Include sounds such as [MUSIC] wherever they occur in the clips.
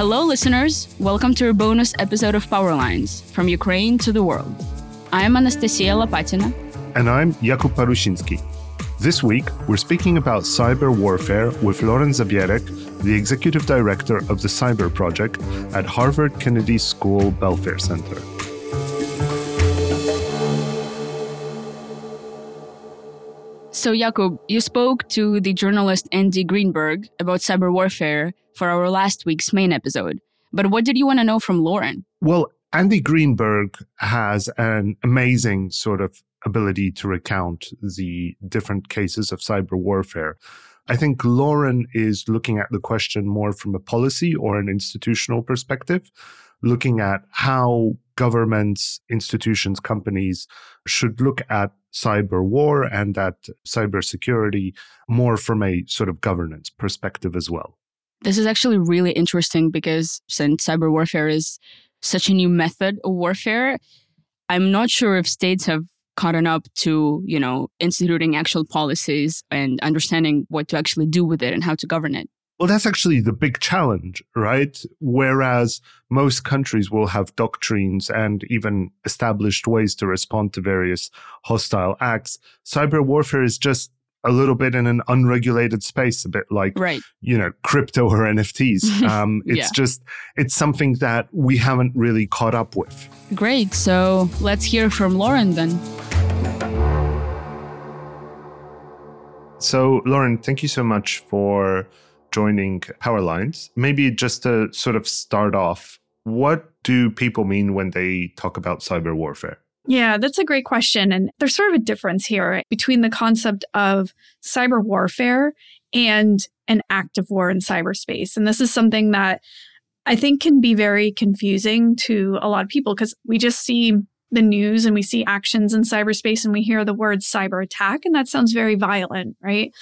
Hello, listeners. Welcome to a bonus episode of Power Lines from Ukraine to the world. I am Anastasia Lopatina. And I'm Jakub Parusinski. This week, we're speaking about cyber warfare with Lauren Zabierek, the executive director of the Cyber Project at Harvard Kennedy School Belfer Center. So, Jakub, you spoke to the journalist Andy Greenberg about cyber warfare for our last week's main episode. But what did you want to know from Lauren? Well, Andy Greenberg has an amazing sort of ability to recount the different cases of cyber warfare. I think Lauren is looking at the question more from a policy or an institutional perspective, looking at how governments, institutions, companies should look at cyber war and at cybersecurity more from a sort of governance perspective as well. This is actually really interesting because since cyber warfare is such a new method of warfare, I'm not sure if states have caught up to, you know, instituting actual policies and understanding what to actually do with it and how to govern it. Well, that's actually the big challenge, right? Whereas most countries will have doctrines and even established ways to respond to various hostile acts, cyber warfare is just a little bit in an unregulated space, a bit like, right. you know, crypto or [LAUGHS] NFTs. [LAUGHS] Um, it's yeah. just, it's something that we haven't really caught up with. Great. So let's hear from Lauren then. So, Lauren, thank you so much for joining Powerlines. Maybe just to sort of start off, what do people mean when they talk about cyber warfare? Yeah, that's a great question. And there's sort of a difference here between the concept of cyber warfare and an active war in cyberspace. And this is something that I think can be very confusing to a lot of people because we just see the news and we see actions in cyberspace and we hear the word cyber attack and that sounds very violent right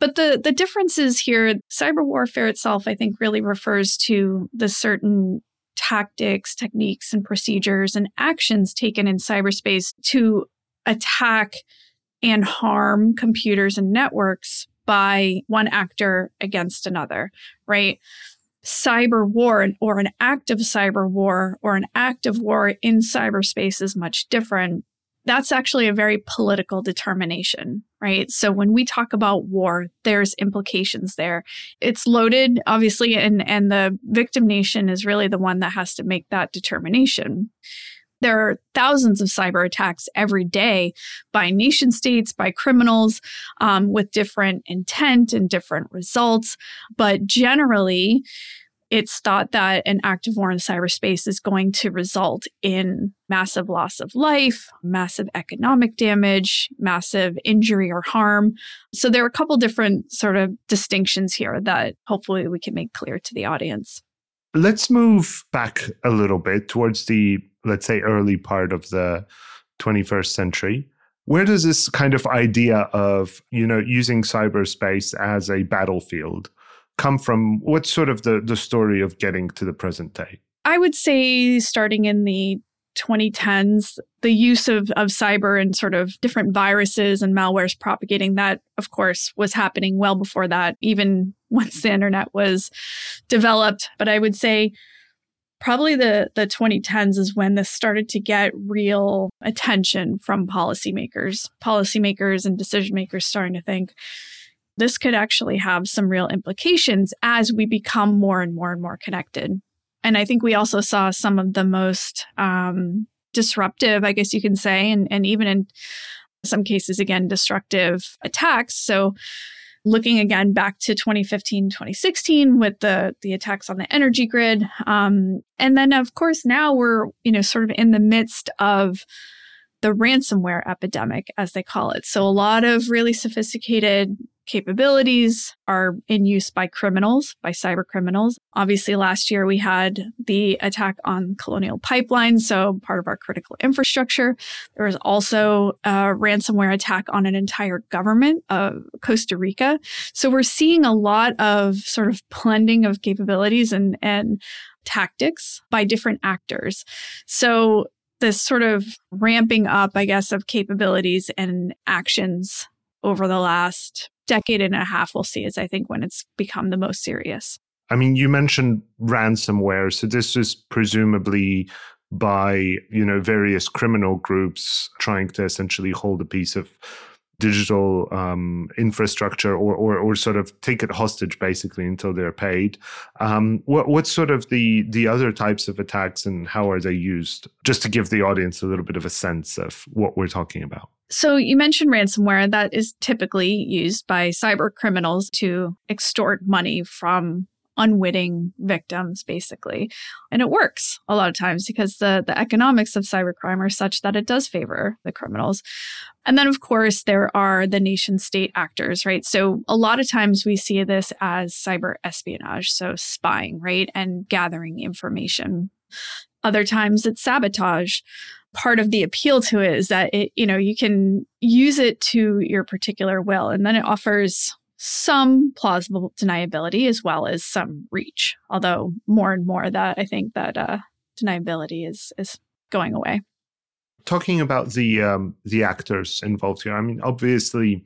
but the the difference is here cyber warfare itself i think really refers to the certain tactics, techniques, and procedures and actions taken in cyberspace to attack and harm computers and networks by one actor against another, right? Cyber war or an act of cyber war or an act of war in cyberspace is much different that's actually a very political determination, right? So when we talk about war, there's implications there. It's loaded, obviously, and, and the victim nation is really the one that has to make that determination. There are thousands of cyber attacks every day by nation states, by criminals um, with different intent and different results. But generally, it's thought that an active war in cyberspace is going to result in massive loss of life, massive economic damage, massive injury or harm. So there are a couple different sort of distinctions here that hopefully we can make clear to the audience. Let's move back a little bit towards the, let's say, early part of the 21st century. Where does this kind of idea of, you know, using cyberspace as a battlefield come from? What's sort of the, the story of getting to the present day? I would say starting in the 2010s, the use of, of cyber and sort of different viruses and malwares propagating that, of course, was happening well before that, even [LAUGHS] once the internet was developed. But I would say probably the, the 2010s is when this started to get real attention from policymakers, policymakers and decision makers starting to think, this could actually have some real implications as we become more and more and more connected. And I think we also saw some of the most um, disruptive, I guess you can say, and, and even in some cases, again, destructive attacks. So, looking again back to 2015, 2016 with the the attacks on the energy grid, um, and then of course now we're you know sort of in the midst of the ransomware epidemic, as they call it. So, a lot of really sophisticated capabilities are in use by criminals, by cyber criminals. Obviously, last year we had the attack on Colonial Pipeline, so part of our critical infrastructure. There was also a ransomware attack on an entire government of Costa Rica. So we're seeing a lot of sort of blending of capabilities and, and tactics by different actors. So this sort of ramping up, I guess, of capabilities and actions over the last decade and a half we'll see is I think when it's become the most serious. I mean, you mentioned ransomware. So this is presumably by, you know, various criminal groups trying to essentially hold a piece of digital um, infrastructure or, or, or sort of take it hostage basically until they're paid. Um, what, what's sort of the, the other types of attacks and how are they used? Just to give the audience a little bit of a sense of what we're talking about. So you mentioned ransomware. That is typically used by cyber criminals to extort money from unwitting victims basically. And it works a lot of times because the the economics of cybercrime are such that it does favor the criminals. And then of course there are the nation state actors right? So a lot of times we see this as cyber espionage so spying right? And gathering information. Other times it's sabotage. Part of the appeal to it is that it you know you can use it to your particular will and then it offers some plausible deniability as well as some reach. Although more and more that I think that uh, deniability is is going away. Talking about the um, the actors involved here, I mean, obviously,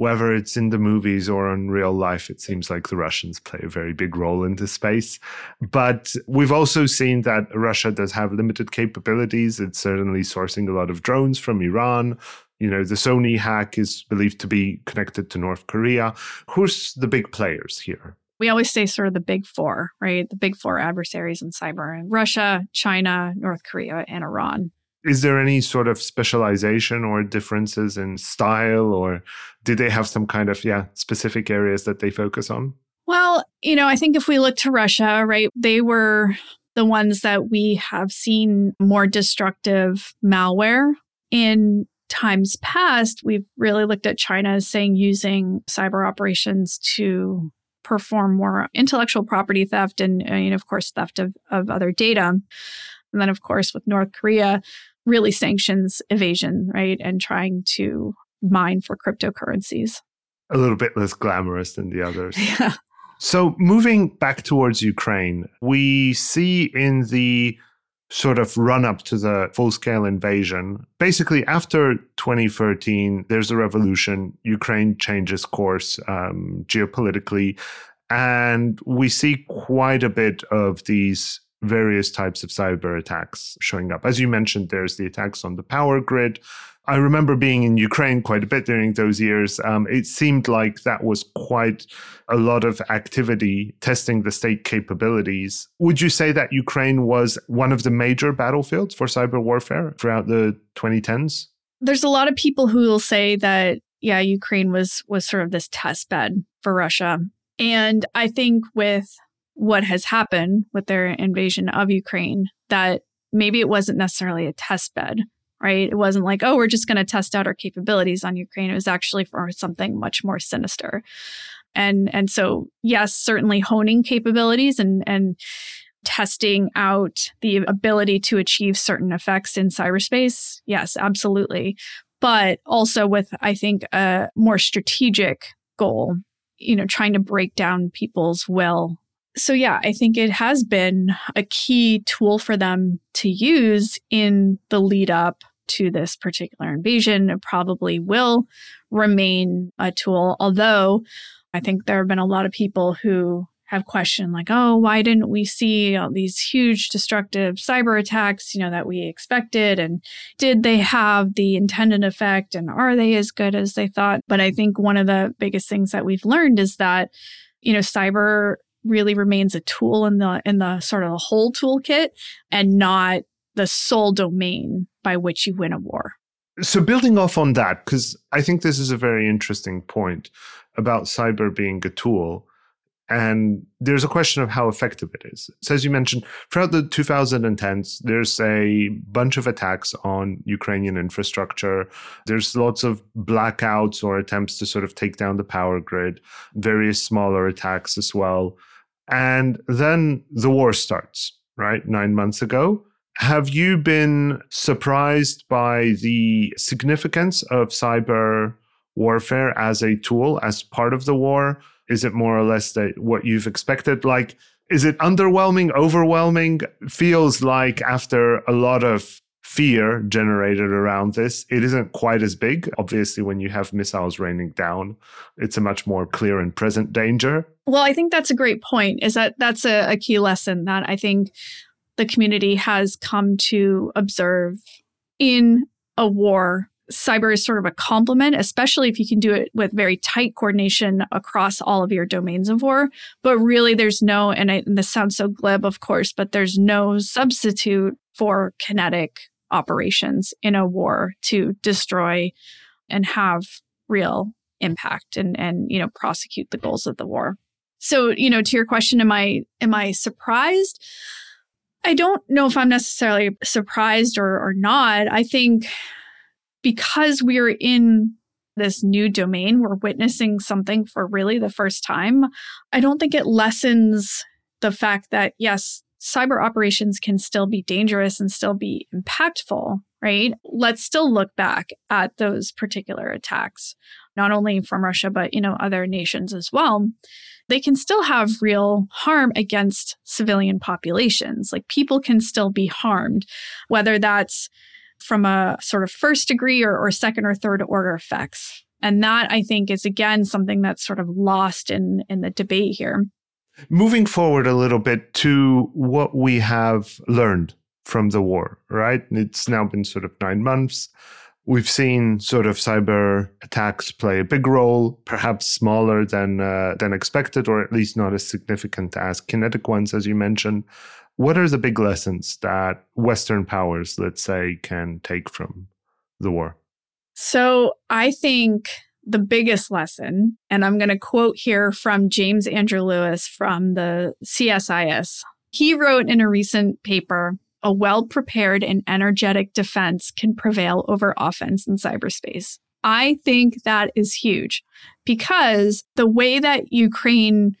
whether it's in the movies or in real life, it seems like the Russians play a very big role in this space. But we've also seen that Russia does have limited capabilities. It's certainly sourcing a lot of drones from Iran, you know, the Sony hack is believed to be connected to North Korea. Who's the big players here? We always say sort of the big four, right? The big four adversaries in cyber Russia, China, North Korea, and Iran. Is there any sort of specialization or differences in style, or did they have some kind of, yeah, specific areas that they focus on? Well, you know, I think if we look to Russia, right, they were the ones that we have seen more destructive malware in times past, we've really looked at China as saying using cyber operations to perform more intellectual property theft and, and of course, theft of, of other data. And then, of course, with North Korea, really sanctions evasion, right? And trying to mine for cryptocurrencies. A little bit less glamorous than the others. [LAUGHS] Yeah. So, moving back towards Ukraine, we see in the sort of run up to the full scale invasion. Basically, after 2013, there's a revolution. Ukraine changes course um, geopolitically. And we see quite a bit of these various types of cyber attacks showing up. As you mentioned, there's the attacks on the power grid, I remember being in Ukraine quite a bit during those years. Um, it seemed like that was quite a lot of activity testing the state capabilities. Would you say that Ukraine was one of the major battlefields for cyber warfare throughout the 2010s? There's a lot of people who will say that yeah, Ukraine was was sort of this test bed for Russia. And I think with what has happened with their invasion of Ukraine that maybe it wasn't necessarily a test bed right? It wasn't like, oh, we're just going to test out our capabilities on Ukraine. It was actually for something much more sinister. And and so yes, certainly honing capabilities and and testing out the ability to achieve certain effects in cyberspace. Yes, absolutely. But also with I think a more strategic goal, you know, trying to break down people's will so yeah, I think it has been a key tool for them to use in the lead up to this particular invasion. It probably will remain a tool, although I think there have been a lot of people who have questioned like oh why didn't we see all these huge destructive cyber attacks you know that we expected and did they have the intended effect and are they as good as they thought but i think one of the biggest things that we've learned is that you know cyber really remains a tool in the in the sort of the whole toolkit and not the sole domain by which you win a war. So, building off on that, because I think this is a very interesting point about cyber being a tool. And there's a question of how effective it is. So, as you mentioned, throughout the 2010s, there's a bunch of attacks on Ukrainian infrastructure. There's lots of blackouts or attempts to sort of take down the power grid, various smaller attacks as well. And then the war starts, right? Nine months ago. Have you been surprised by the significance of cyber warfare as a tool, as part of the war? Is it more or less what you've expected? Like, is it underwhelming, overwhelming? Feels like after a lot of fear generated around this. It isn't quite as big. Obviously, when you have missiles raining down, it's a much more clear and present danger. Well, I think that's a great point. Is that that's a, a key lesson that I think the community has come to observe in a war cyber is sort of a complement, especially if you can do it with very tight coordination across all of your domains of war. But really, there's no, and, I, and this sounds so glib, of course, but there's no substitute for kinetic operations in a war to destroy and have real impact and and you know prosecute the goals of the war. So, you know, to your question, am I am I surprised? I don't know if I'm necessarily surprised or, or not. I think because we're in this new domain, we're witnessing something for really the first time. I don't think it lessens the fact that, yes, cyber operations can still be dangerous and still be impactful, right? Let's still look back at those particular attacks, not only from Russia, but, you know, other nations as well. They can still have real harm against civilian populations. Like people can still be harmed, whether that's from a sort of first degree or, or second or third order effects. And that I think is again something that's sort of lost in in the debate here. Moving forward a little bit to what we have learned from the war, right? It's now been sort of nine months. We've seen sort of cyber attacks play a big role, perhaps smaller than uh, than expected, or at least not as significant as kinetic ones, as you mentioned. What are the big lessons that Western powers, let's say, can take from the war? So I think the biggest lesson, and I'm going to quote here from James Andrew Lewis from the CSIS. He wrote in a recent paper a well prepared and energetic defense can prevail over offense in cyberspace. I think that is huge because the way that Ukraine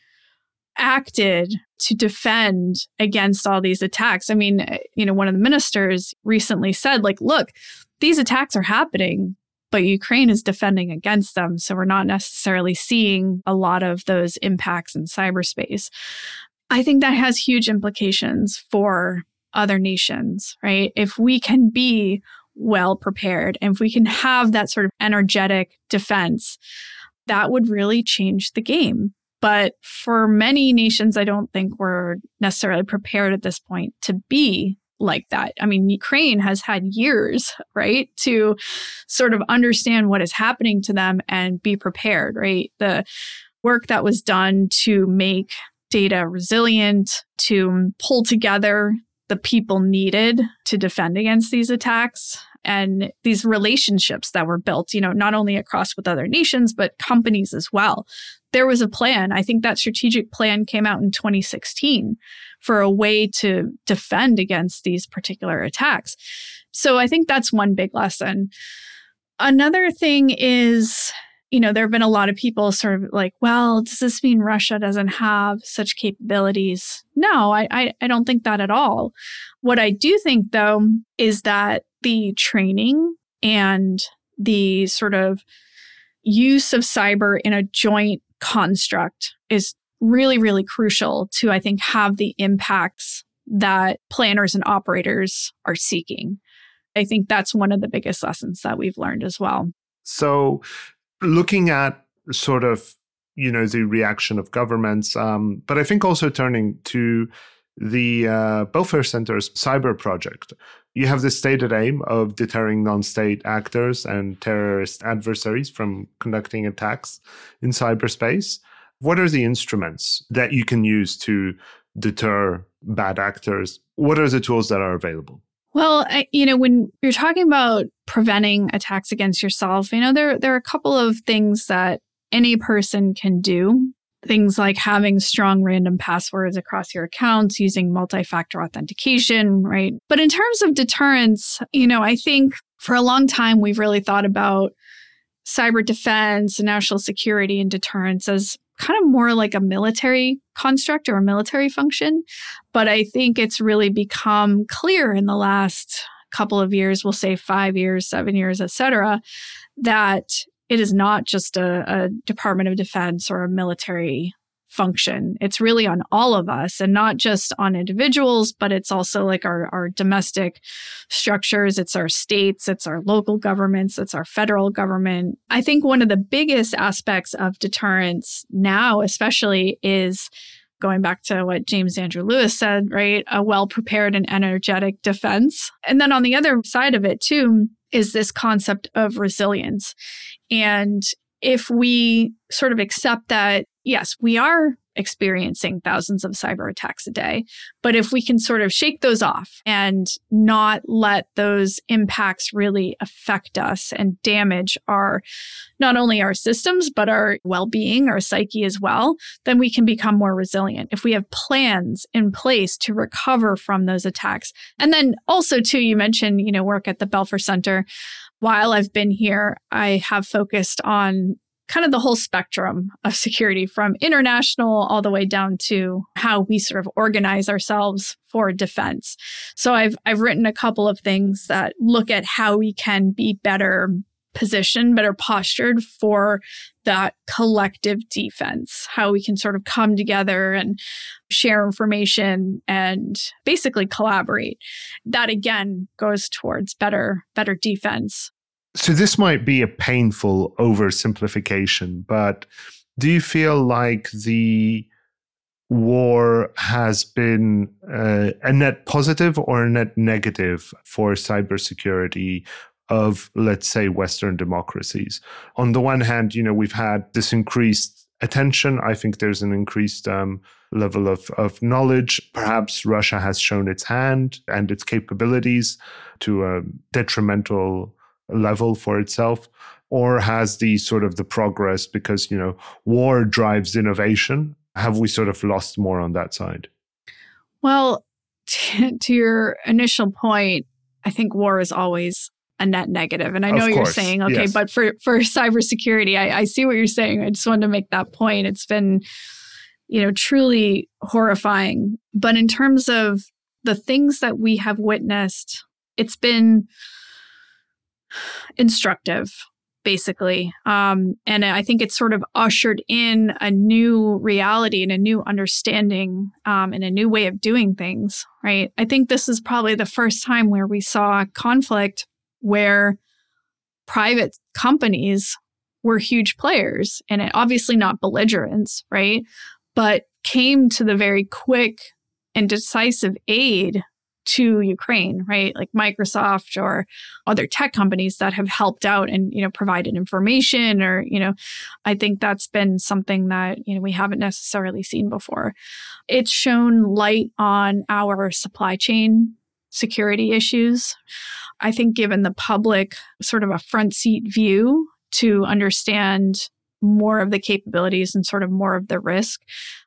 acted to defend against all these attacks. I mean, you know, one of the ministers recently said, like, look, these attacks are happening, but Ukraine is defending against them. So we're not necessarily seeing a lot of those impacts in cyberspace. I think that has huge implications for other nations, right? If we can be well prepared and if we can have that sort of energetic defense, that would really change the game. But for many nations, I don't think we're necessarily prepared at this point to be like that. I mean, Ukraine has had years, right, to sort of understand what is happening to them and be prepared, right? The work that was done to make data resilient, to pull together the people needed to defend against these attacks and these relationships that were built, you know, not only across with other nations, but companies as well. There was a plan. I think that strategic plan came out in 2016 for a way to defend against these particular attacks. So I think that's one big lesson. Another thing is you know, there have been a lot of people sort of like, well, does this mean Russia doesn't have such capabilities? No, I, I, I don't think that at all. What I do think, though, is that the training and the sort of use of cyber in a joint construct is really, really crucial to, I think, have the impacts that planners and operators are seeking. I think that's one of the biggest lessons that we've learned as well. So, looking at sort of you know the reaction of governments, um, but I think also turning to the uh, Belfer Center's cyber project. You have the stated aim of deterring non-state actors and terrorist adversaries from conducting attacks in cyberspace. What are the instruments that you can use to deter bad actors? What are the tools that are available? Well, I, you know, when you're talking about preventing attacks against yourself, you know, there there are a couple of things that any person can do. Things like having strong random passwords across your accounts, using multi-factor authentication, right? But in terms of deterrence, you know, I think for a long time we've really thought about cyber defense and national security and deterrence as kind of more like a military construct or a military function. But I think it's really become clear in the last couple of years, we'll say five years, seven years, et cetera, that it is not just a, a Department of Defense or a military function. It's really on all of us and not just on individuals, but it's also like our, our domestic structures. It's our states, it's our local governments, it's our federal government. I think one of the biggest aspects of deterrence now, especially, is going back to what James Andrew Lewis said, right? A well prepared and energetic defense. And then on the other side of it, too, is this concept of resilience. And if we sort of accept that, yes, we are experiencing thousands of cyber attacks a day. But if we can sort of shake those off and not let those impacts really affect us and damage our, not only our systems, but our well being, our psyche as well, then we can become more resilient. If we have plans in place to recover from those attacks. And then also, too, you mentioned, you know, work at the Belfer Center while I've been here, I have focused on kind of the whole spectrum of security from international all the way down to how we sort of organize ourselves for defense. So I've I've written a couple of things that look at how we can be better positioned, better postured for that collective defense, how we can sort of come together and share information and basically collaborate. That again goes towards better better defense so this might be a painful oversimplification, but do you feel like the war has been uh, a net positive or a net negative for cybersecurity of, let's say, Western democracies? On the one hand, you know, we've had this increased attention. I think there's an increased um, level of, of knowledge. Perhaps Russia has shown its hand and its capabilities to a detrimental level for itself or has the sort of the progress because you know war drives innovation? Have we sort of lost more on that side? Well t- [LAUGHS] to your initial point i think war is always a net negative and i know you're saying okay yes. but for for [LAUGHS] cybersecurity I, I see what you're saying. I just wanted to make that point. It's been you know truly horrifying. But in terms of the things that we have witnessed it's been instructive basically. Um, and I think it's sort of ushered in a new reality and a new understanding um, and a new way of doing things, right? I think this is probably the first time where we saw conflict where private companies were huge players and it, obviously not belligerents, right? But came to the very quick and decisive aid to Ukraine, right? Like Microsoft or other tech companies that have helped out and, you know, provided information or, you know, I think that's been something that, you know, we haven't necessarily seen before. It's shown light on our supply chain security issues. I think given the public sort of a front seat view to understand more of the capabilities and sort of more of the risk.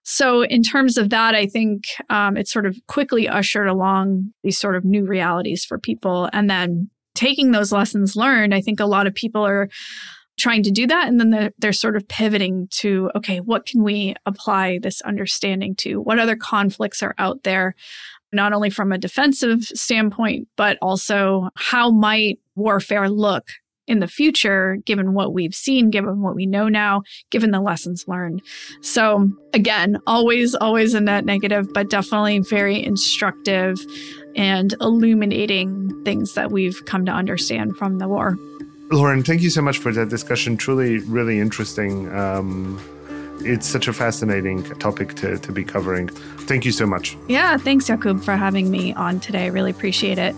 So, in terms of that, I think um, it sort of quickly ushered along these sort of new realities for people. And then taking those lessons learned, I think a lot of people are trying to do that. And then they're, they're sort of pivoting to, okay, what can we apply this understanding to? What other conflicts are out there? Not only from a defensive standpoint, but also how might warfare look in the future, given what we've seen, given what we know now, given the lessons learned. So, again, always, always a net negative, but definitely very instructive and illuminating things that we've come to understand from the war. Lauren, thank you so much for that discussion. Truly, really interesting. Um, it's such a fascinating topic to, to be covering. Thank you so much. Yeah, thanks, Jakub, for having me on today. Really appreciate it.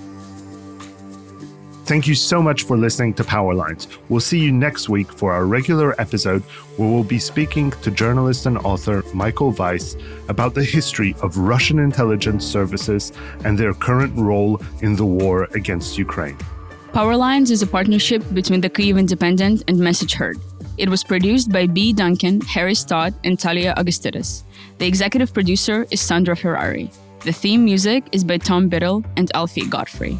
Thank you so much for listening to Powerlines. We'll see you next week for our regular episode where we'll be speaking to journalist and author Michael Weiss about the history of Russian intelligence services and their current role in the war against Ukraine. Powerlines is a partnership between the Kyiv Independent and Message Heard. It was produced by B. Duncan, Harry Stott, and Talia Augustidis. The executive producer is Sandra Ferrari. The theme music is by Tom Biddle and Alfie Godfrey.